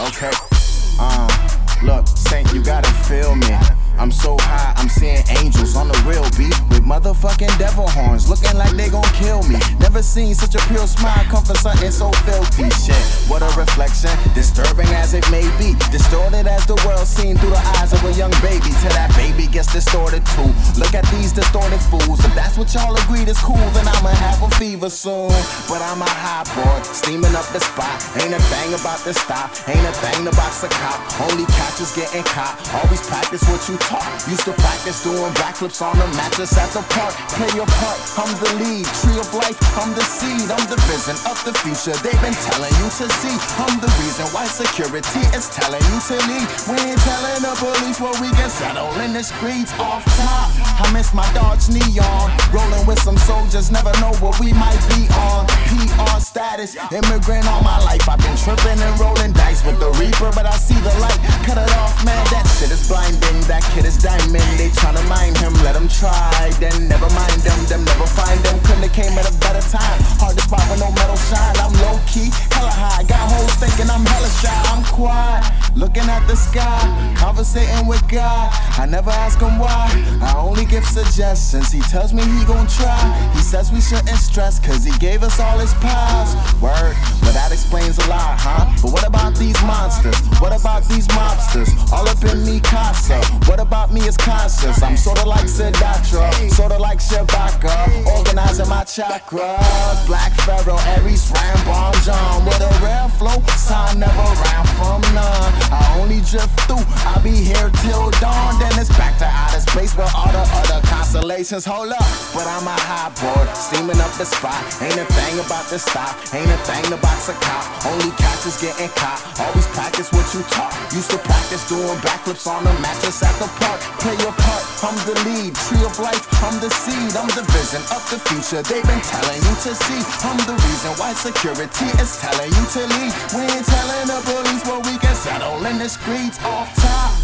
Okay. Uh, look, Saint, you gotta feel me. I'm so high, I'm seeing angels on the real beat with motherfucking devil horns, looking Never seen such a pure smile come from something so filthy. Shit, what a reflection, disturbing as it may be, distorted as the world seen through the eyes of a young baby. Till that baby gets distorted too. Look at these distorted fools. If that's what y'all agreed is cool, then I'ma have a fever soon. But I'm a high boy, steaming up the spot. Ain't a thing about to stop, ain't a thing to box a cop. Only catches getting caught. Always practice what you talk. Used to practice doing backflips on the mattress at the park. Play your part, I'm the lead. Tree of life, I'm the seed. I'm the vision of the future. They've been telling you to see. I'm the reason why security is telling you to leave. We ain't telling the police where we can settle in the streets off top. I miss my Dodge neon. Rolling with some soldiers, never know what we might be on. PR status, immigrant all my life. I've been tripping and rolling dice with the Reaper, but I see the light. Cut it off, man. That shit is blinding. That kid is diamond. They tryna mind him, let him try. Then never mind them, them never find them. Couldn't have came at a time. Hard to spot with no metal shine. I'm low key, hella high. Got hoes thinking I'm hella shy. I'm quiet, looking at the sky, conversating with God. I never ask him why. I only give suggestions. He tells me he gon' try. He says we shouldn't stress, cause he gave us all his piles. Word, but that explains a lot, huh? But what about these What about these mobsters? All up in me casa. What about me as conscious? I'm sorta like Siddhartha, sorta like Shabaka. Organizing my chakras. Black Pharaoh, Aries, Ram, BomJon. With a rare flow, sign never ran from none. I only drift through, I'll be here till dawn. Then it's back to outer space where all the other constellations hold up. But I'm a high board, steaming up the spot. Ain't a thing about to stop, ain't a thing to box a cop. Only catches getting caught. Always practice what you taught. Used to practice doing backflips on the mattress at the park. Play your part, I'm the lead. Tree of life, I'm the seed. I'm the vision of the future. They've been telling you to see. I'm the reason why security is telling you to leave. We ain't telling the police what we can settle in the streets off top.